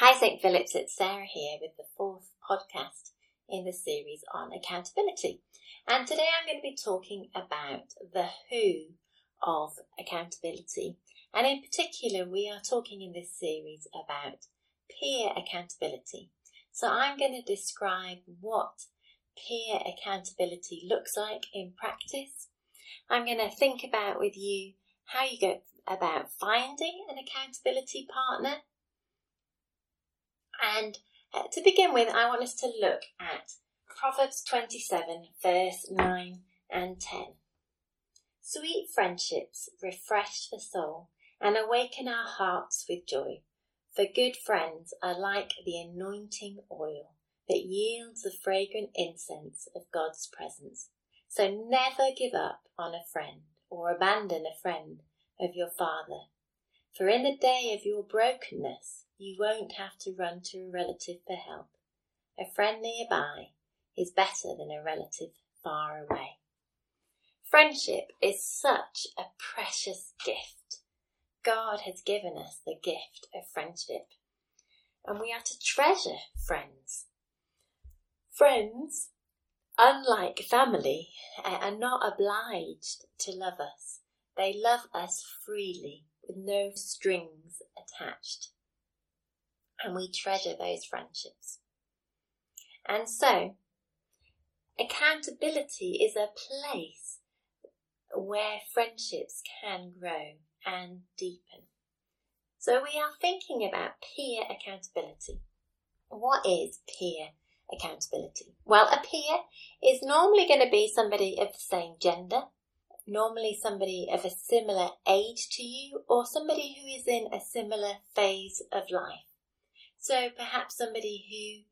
Hi, St. Philip's. It's Sarah here with the fourth podcast in the series on accountability. And today I'm going to be talking about the who of accountability. And in particular, we are talking in this series about peer accountability. So I'm going to describe what peer accountability looks like in practice. I'm going to think about with you how you go about finding an accountability partner. And uh, to begin with, I want us to look at Proverbs 27, verse 9 and 10. Sweet friendships refresh the soul and awaken our hearts with joy. For good friends are like the anointing oil that yields the fragrant incense of God's presence. So never give up on a friend or abandon a friend of your Father. For in the day of your brokenness, you won't have to run to a relative for help. A friend nearby is better than a relative far away. Friendship is such a precious gift. God has given us the gift of friendship, and we are to treasure friends. Friends, unlike family, eh, are not obliged to love us. They love us freely with no strings attached. And we treasure those friendships. And so, accountability is a place where friendships can grow and deepen. So we are thinking about peer accountability. What is peer accountability? Well, a peer is normally going to be somebody of the same gender, normally somebody of a similar age to you, or somebody who is in a similar phase of life. So perhaps somebody who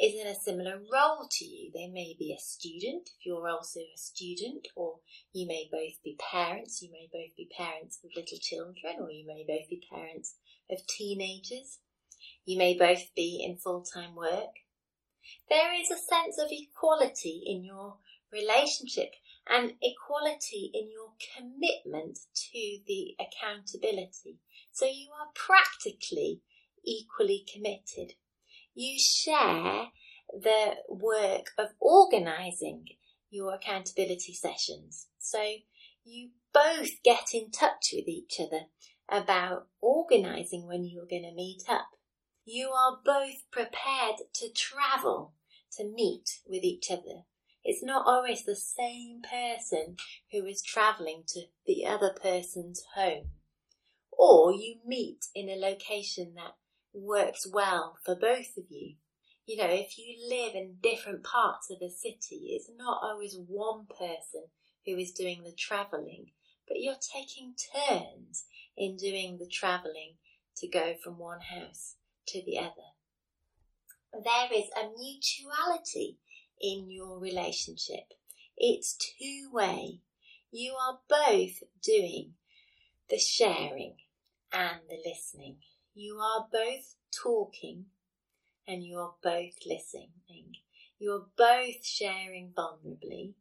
is in a similar role to you. They may be a student, if you're also a student, or you may both be parents. You may both be parents of little children, or you may both be parents of teenagers. You may both be in full time work. There is a sense of equality in your relationship and equality in your commitment to the accountability. So you are practically equally committed. You share the work of organising your accountability sessions. So you both get in touch with each other about organising when you're going to meet up you are both prepared to travel to meet with each other. It's not always the same person who is travelling to the other person's home. Or you meet in a location that works well for both of you. You know, if you live in different parts of a city, it's not always one person who is doing the travelling, but you're taking turns in doing the travelling to go from one house to the other. There is a mutuality in your relationship. It's two way. You are both doing the sharing and the listening. You are both talking and you are both listening. You are both sharing vulnerably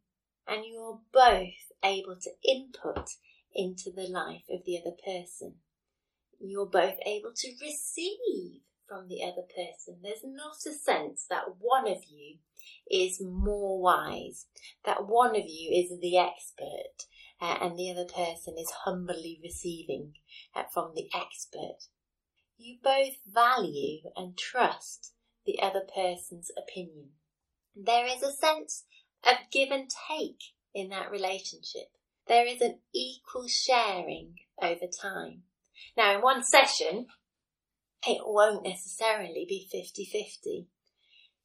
and you are both able to input into the life of the other person. You're both able to receive from the other person. There's not a sense that one of you is more wise, that one of you is the expert, uh, and the other person is humbly receiving uh, from the expert. You both value and trust the other person's opinion. There is a sense of give and take in that relationship. There is an equal sharing over time. Now, in one session, it won't necessarily be 50 50.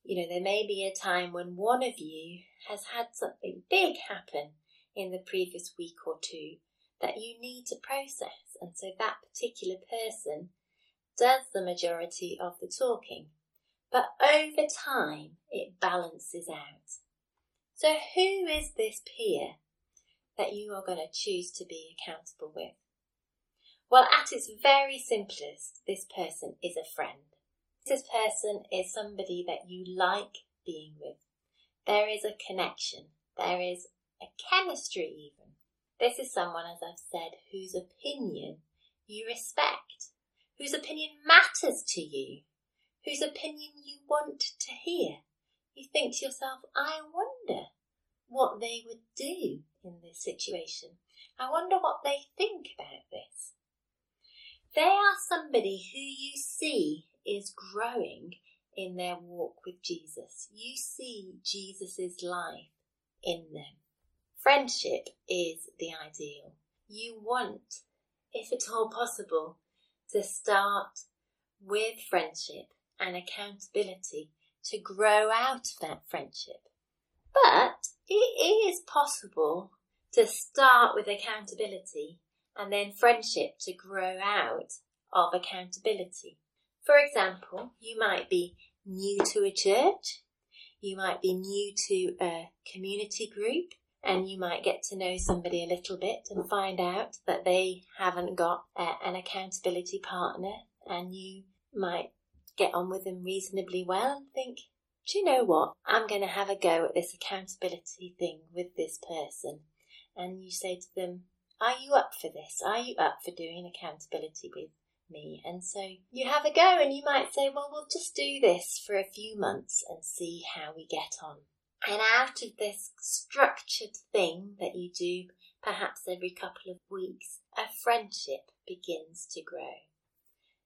You know, there may be a time when one of you has had something big happen in the previous week or two that you need to process, and so that particular person does the majority of the talking. But over time, it balances out. So, who is this peer that you are going to choose to be accountable with? Well, at its very simplest, this person is a friend. This person is somebody that you like being with. There is a connection. There is a chemistry even. This is someone, as I've said, whose opinion you respect, whose opinion matters to you, whose opinion you want to hear. You think to yourself, I wonder what they would do in this situation. I wonder what they think about this. They are somebody who you see is growing in their walk with Jesus. You see Jesus' life in them. Friendship is the ideal. You want, if at all possible, to start with friendship and accountability to grow out of that friendship. But it is possible to start with accountability and then friendship to grow out of accountability. For example, you might be new to a church, you might be new to a community group, and you might get to know somebody a little bit and find out that they haven't got an accountability partner, and you might get on with them reasonably well and think, do you know what? I'm going to have a go at this accountability thing with this person. And you say to them, Are you up for this? Are you up for doing accountability with me? And so you have a go and you might say, Well, we'll just do this for a few months and see how we get on. And out of this structured thing that you do perhaps every couple of weeks, a friendship begins to grow.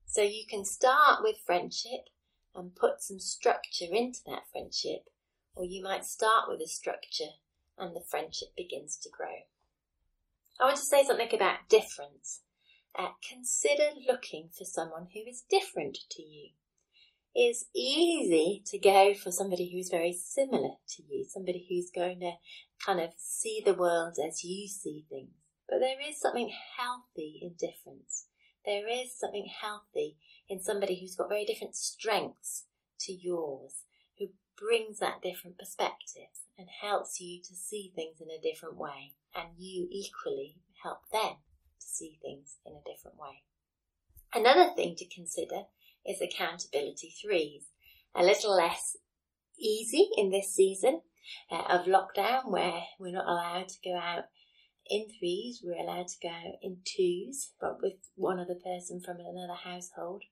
So you can start with friendship and put some structure into that friendship, or you might start with a structure and the friendship begins to grow. I want to say something about difference. Uh, consider looking for someone who is different to you. It's easy to go for somebody who's very similar to you, somebody who's going to kind of see the world as you see things. But there is something healthy in difference. There is something healthy in somebody who's got very different strengths to yours, who brings that different perspective and helps you to see things in a different way, and you equally help them to see things in a different way. Another thing to consider is accountability threes, a little less easy in this season uh, of lockdown where we're not allowed to go out in threes, we're allowed to go out in twos, but with one other person from another household.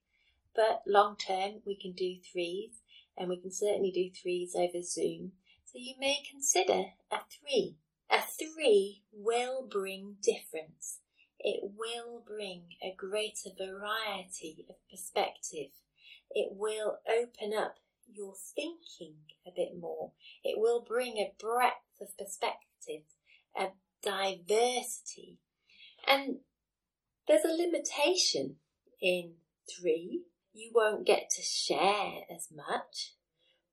But long term, we can do threes, and we can certainly do threes over Zoom. So you may consider a three. A three will bring difference. It will bring a greater variety of perspective. It will open up your thinking a bit more. It will bring a breadth of perspective, a diversity. And there's a limitation in three you won't get to share as much.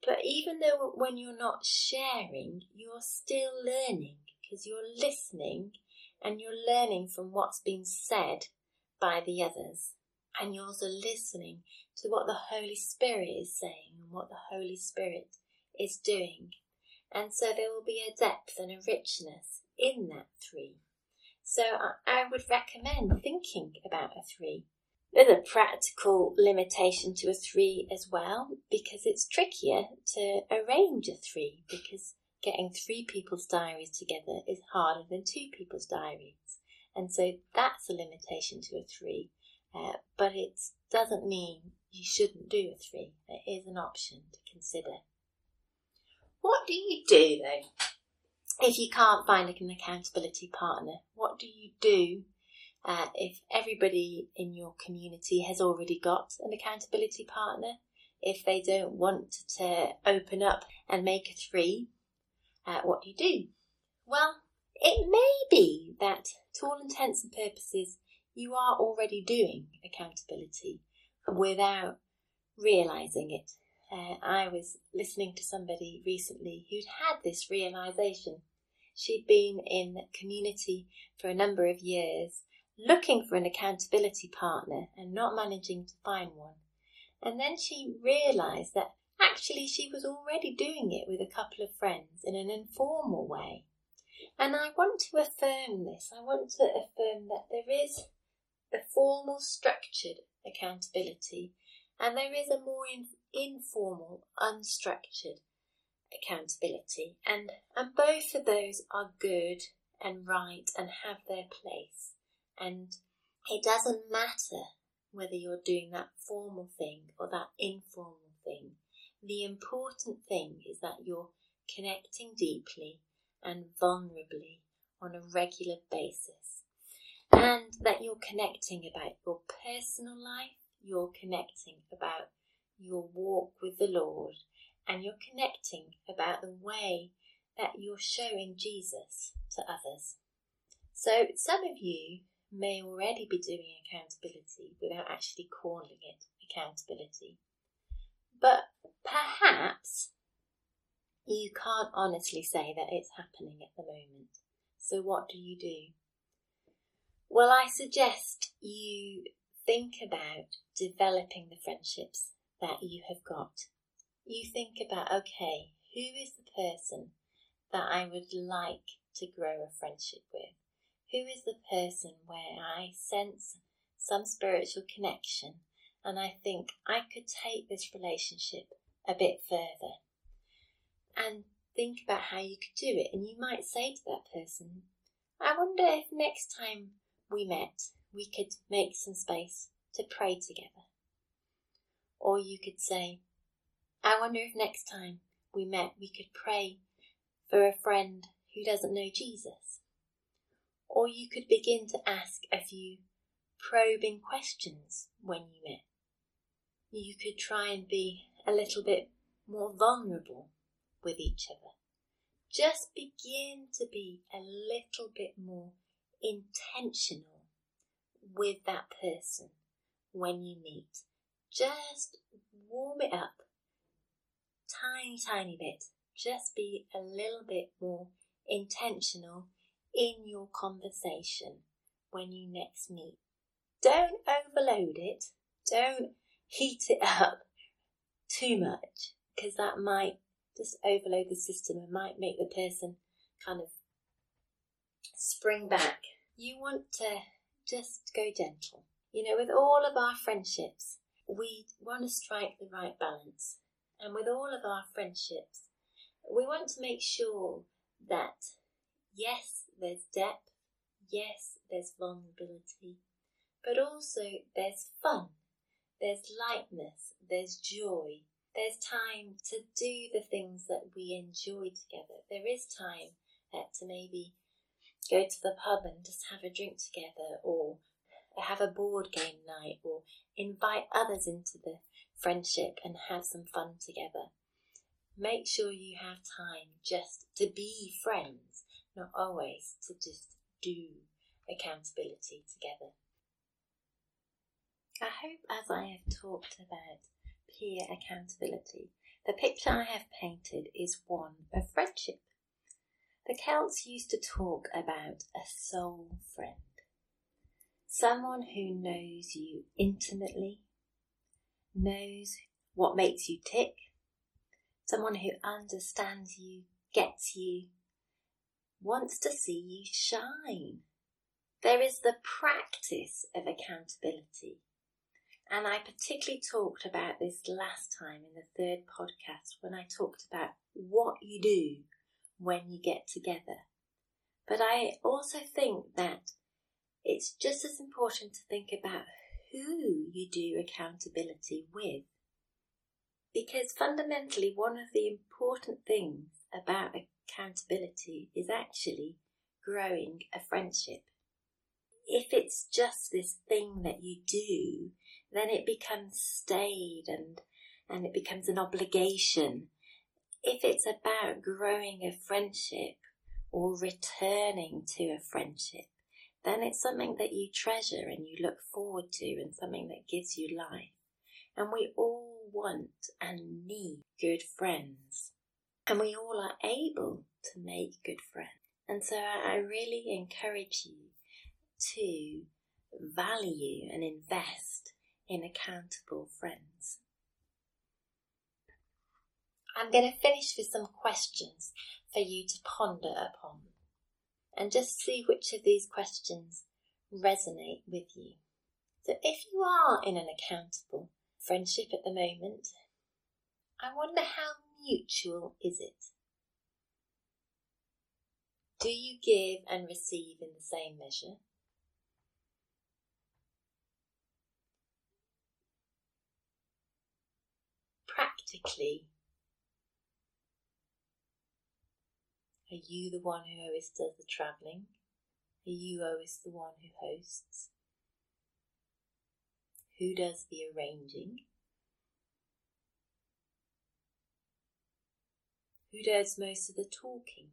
But even though when you're not sharing, you're still learning because you're listening and you're learning from what's been said by the others. And you're also listening to what the Holy Spirit is saying and what the Holy Spirit is doing. And so there will be a depth and a richness in that three. So I would recommend thinking about a three there's a practical limitation to a three as well because it's trickier to arrange a three because getting three people's diaries together is harder than two people's diaries. And so that's a limitation to a three. Uh, but it doesn't mean you shouldn't do a three. It is an option to consider. What do you do though if you can't find an accountability partner? What do you do uh, if everybody in your community has already got an accountability partner, if they don't want to open up and make a three, uh, what do you do? Well, it may be that to all intents and purposes, you are already doing accountability without realizing it. Uh, I was listening to somebody recently who'd had this realization. She'd been in community for a number of years looking for an accountability partner and not managing to find one. And then she realised that actually she was already doing it with a couple of friends in an informal way. And I want to affirm this. I want to affirm that there is a formal, structured accountability, and there is a more in, informal, unstructured accountability. And, and both of those are good and right and have their place. And it doesn't matter whether you're doing that formal thing or that informal thing. The important thing is that you're connecting deeply and vulnerably on a regular basis. And that you're connecting about your personal life, you're connecting about your walk with the Lord, and you're connecting about the way that you're showing Jesus to others. So, some of you may already be doing accountability without actually calling it accountability. But perhaps you can't honestly say that it's happening at the moment. So, what do you do? Well, I suggest you think about developing the friendships that you have got. You think about, okay, who is the person that I would like to grow a friendship with? Who is the person where I sense some spiritual connection and I think I could take this relationship a bit further? And think about how you could do it. And you might say to that person, I wonder if next time we met, we could make some space to pray together. Or you could say, I wonder if next time we met, we could pray for a friend who doesn't know Jesus. Or you could begin to ask a few probing questions when you met. You could try and be a little bit more vulnerable with each other. Just begin to be a little bit more intentional with that person when you meet. Just warm it up tiny, tiny bit. Just be a little bit more intentional in your conversation when you next meet. Don't overload it. Don't heat it up too much because that might just overload the system and might make the person kind of spring back. You want to just go gentle. You know, with all of our friendships, we want to strike the right balance. And with all of our friendships, we want to make sure that yes, there's depth, yes, there's vulnerability, but also there's fun, there's lightness, there's joy, there's time to do the things that we enjoy together. There is time uh, to maybe go to the pub and just have a drink together or have a board game night or invite others into the friendship and have some fun together. Make sure you have time just to be friends, not always to just do accountability together. I hope as I have talked about peer accountability, the picture I have painted is one of friendship. The Celts used to talk about a soul friend, someone who knows you intimately knows what makes you tick, someone who understands you, gets you, wants to see you shine. There is the practice of accountability. And I particularly talked about this last time in the third podcast when I talked about what you do when you get together. But I also think that it's just as important to think about who you do accountability with. Because fundamentally, one of the important things about accountability is actually growing a friendship. If it's just this thing that you do, then it becomes staid and, and it becomes an obligation. If it's about growing a friendship or returning to a friendship, then it's something that you treasure and you look forward to and something that gives you life. And we all want and need good friends. And we all are able to make good friends. And so I really encourage you to value and invest in accountable friends. I'm going to finish with some questions for you to ponder upon and just see which of these questions resonate with you. So, if you are in an accountable friendship at the moment, I wonder how mutual is it? Do you give and receive in the same measure? Particularly Are you the one who always does the travelling? Are you always the one who hosts? Who does the arranging? Who does most of the talking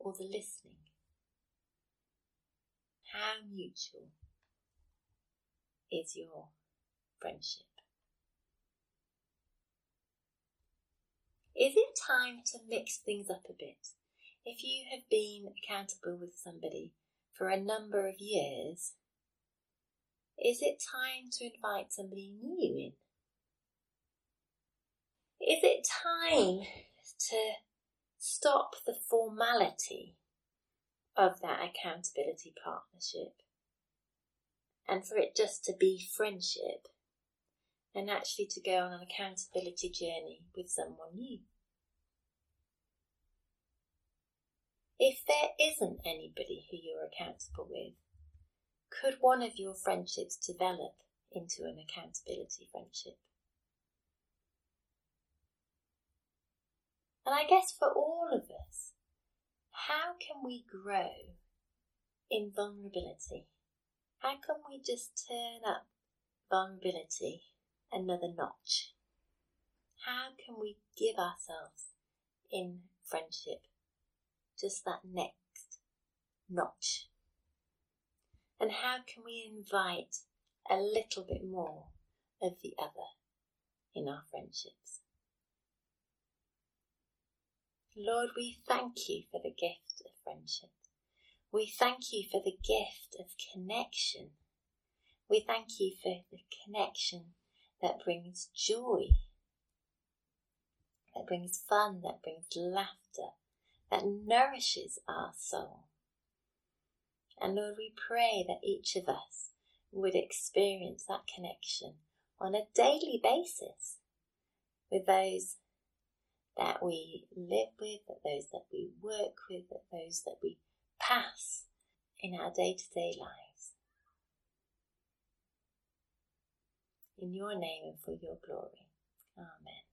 or the listening? How mutual is your friendship? Is it time to mix things up a bit? If you have been accountable with somebody for a number of years, is it time to invite somebody new in? Is it time to stop the formality of that accountability partnership and for it just to be friendship and actually to go on an accountability journey with someone new? If there isn't anybody who you're accountable with, could one of your friendships develop into an accountability friendship? And I guess for all of us, how can we grow in vulnerability? How can we just turn up vulnerability another notch? How can we give ourselves in friendship just that next notch? And how can we invite a little bit more of the other in our friendships? Lord, we thank you for the gift of friendship. We thank you for the gift of connection. We thank you for the connection that brings joy, that brings fun, that brings laughter, that nourishes our soul. And Lord, we pray that each of us would experience that connection on a daily basis with those that we live with, those that we work with, those that we pass in our day to day lives. In your name and for your glory. Amen.